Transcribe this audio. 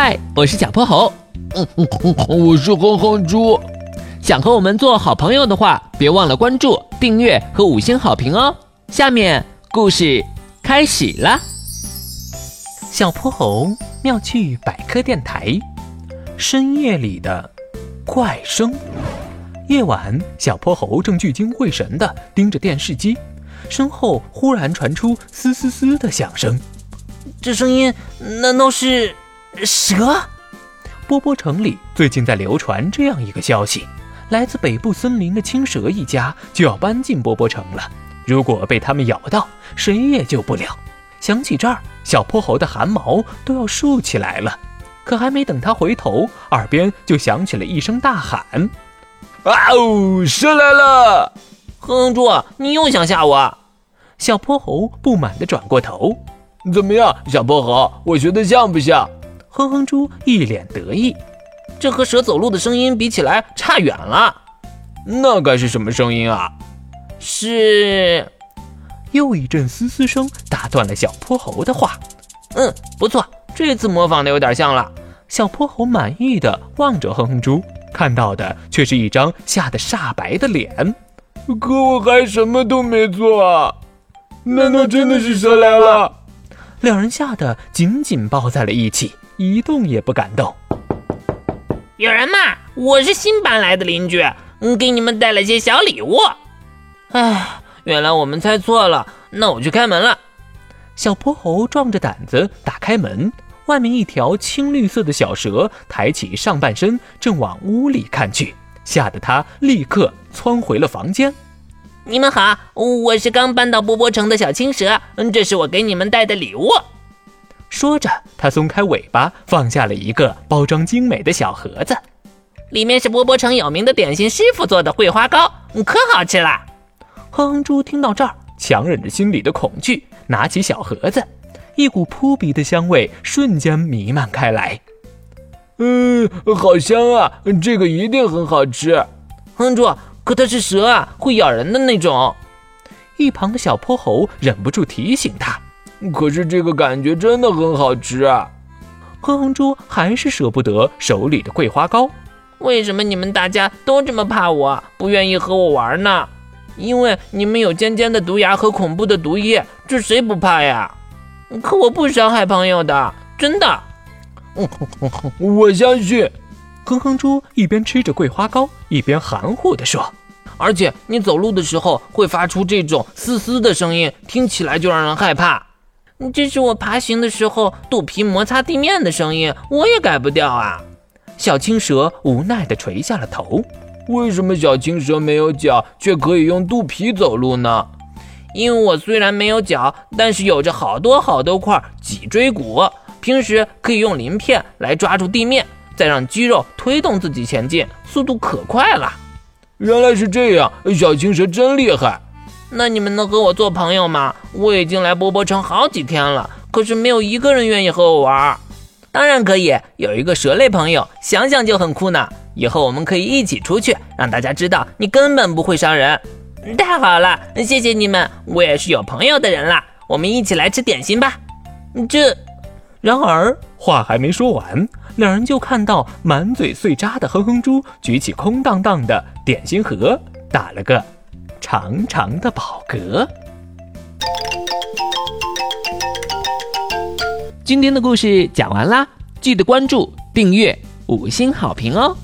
嗨，我是小泼猴。嗯嗯嗯，我是哼哼猪。想和我们做好朋友的话，别忘了关注、订阅和五星好评哦。下面故事开始了。小泼猴妙趣百科电台，深夜里的怪声。夜晚，小泼猴正聚精会神地盯着电视机，身后忽然传出嘶嘶嘶的响声。这声音难道是蛇？波波城里最近在流传这样一个消息：来自北部森林的青蛇一家就要搬进波波城了。如果被他们咬到，谁也救不了。想起这儿，小泼猴的汗毛都要竖起来了。可还没等他回头，耳边就响起了一声大喊：“啊哦！蛇来了！”哼哼猪，你又想吓我？小泼猴不满地转过头。怎么样，小泼猴，我学的像不像？哼哼猪一脸得意。这和蛇走路的声音比起来差远了。那该是什么声音啊？是……又一阵嘶嘶声打断了小泼猴的话。嗯，不错，这次模仿的有点像了。小泼猴满意的望着哼哼猪，看到的却是一张吓得煞白的脸。可我还什么都没做啊！难道真的是蛇来了？两人吓得紧紧抱在了一起，一动也不敢动。有人吗？我是新搬来的邻居，嗯，给你们带了些小礼物。唉，原来我们猜错了，那我去开门了。小泼猴壮着胆子打开门，外面一条青绿色的小蛇抬起上半身，正往屋里看去，吓得他立刻窜回了房间。你们好，我是刚搬到波波城的小青蛇，嗯，这是我给你们带的礼物。说着，他松开尾巴，放下了一个包装精美的小盒子，里面是波波城有名的点心师傅做的桂花糕，可好吃了。哼哼猪听到这儿，强忍着心里的恐惧，拿起小盒子，一股扑鼻的香味瞬间弥漫开来。嗯，好香啊，这个一定很好吃。哼哼猪。可它是蛇啊，会咬人的那种。一旁的小泼猴忍不住提醒他：“可是这个感觉真的很好吃啊！”哼哼猪还是舍不得手里的桂花糕。为什么你们大家都这么怕我，不愿意和我玩呢？因为你们有尖尖的毒牙和恐怖的毒液，这谁不怕呀？可我不伤害朋友的，真的。我相信。哼哼猪一边吃着桂花糕，一边含糊地说：“而且你走路的时候会发出这种嘶嘶的声音，听起来就让人害怕。这是我爬行的时候肚皮摩擦地面的声音，我也改不掉啊。”小青蛇无奈地垂下了头。为什么小青蛇没有脚，却可以用肚皮走路呢？因为我虽然没有脚，但是有着好多好多块脊椎骨，平时可以用鳞片来抓住地面。再让肌肉推动自己前进，速度可快了。原来是这样，小青蛇真厉害。那你们能和我做朋友吗？我已经来波波城好几天了，可是没有一个人愿意和我玩。当然可以，有一个蛇类朋友，想想就很酷呢。以后我们可以一起出去，让大家知道你根本不会伤人。太好了，谢谢你们，我也是有朋友的人了。我们一起来吃点心吧。这，然而话还没说完。两人就看到满嘴碎渣的哼哼猪举起空荡荡的点心盒，打了个长长的宝格。今天的故事讲完啦，记得关注、订阅、五星好评哦！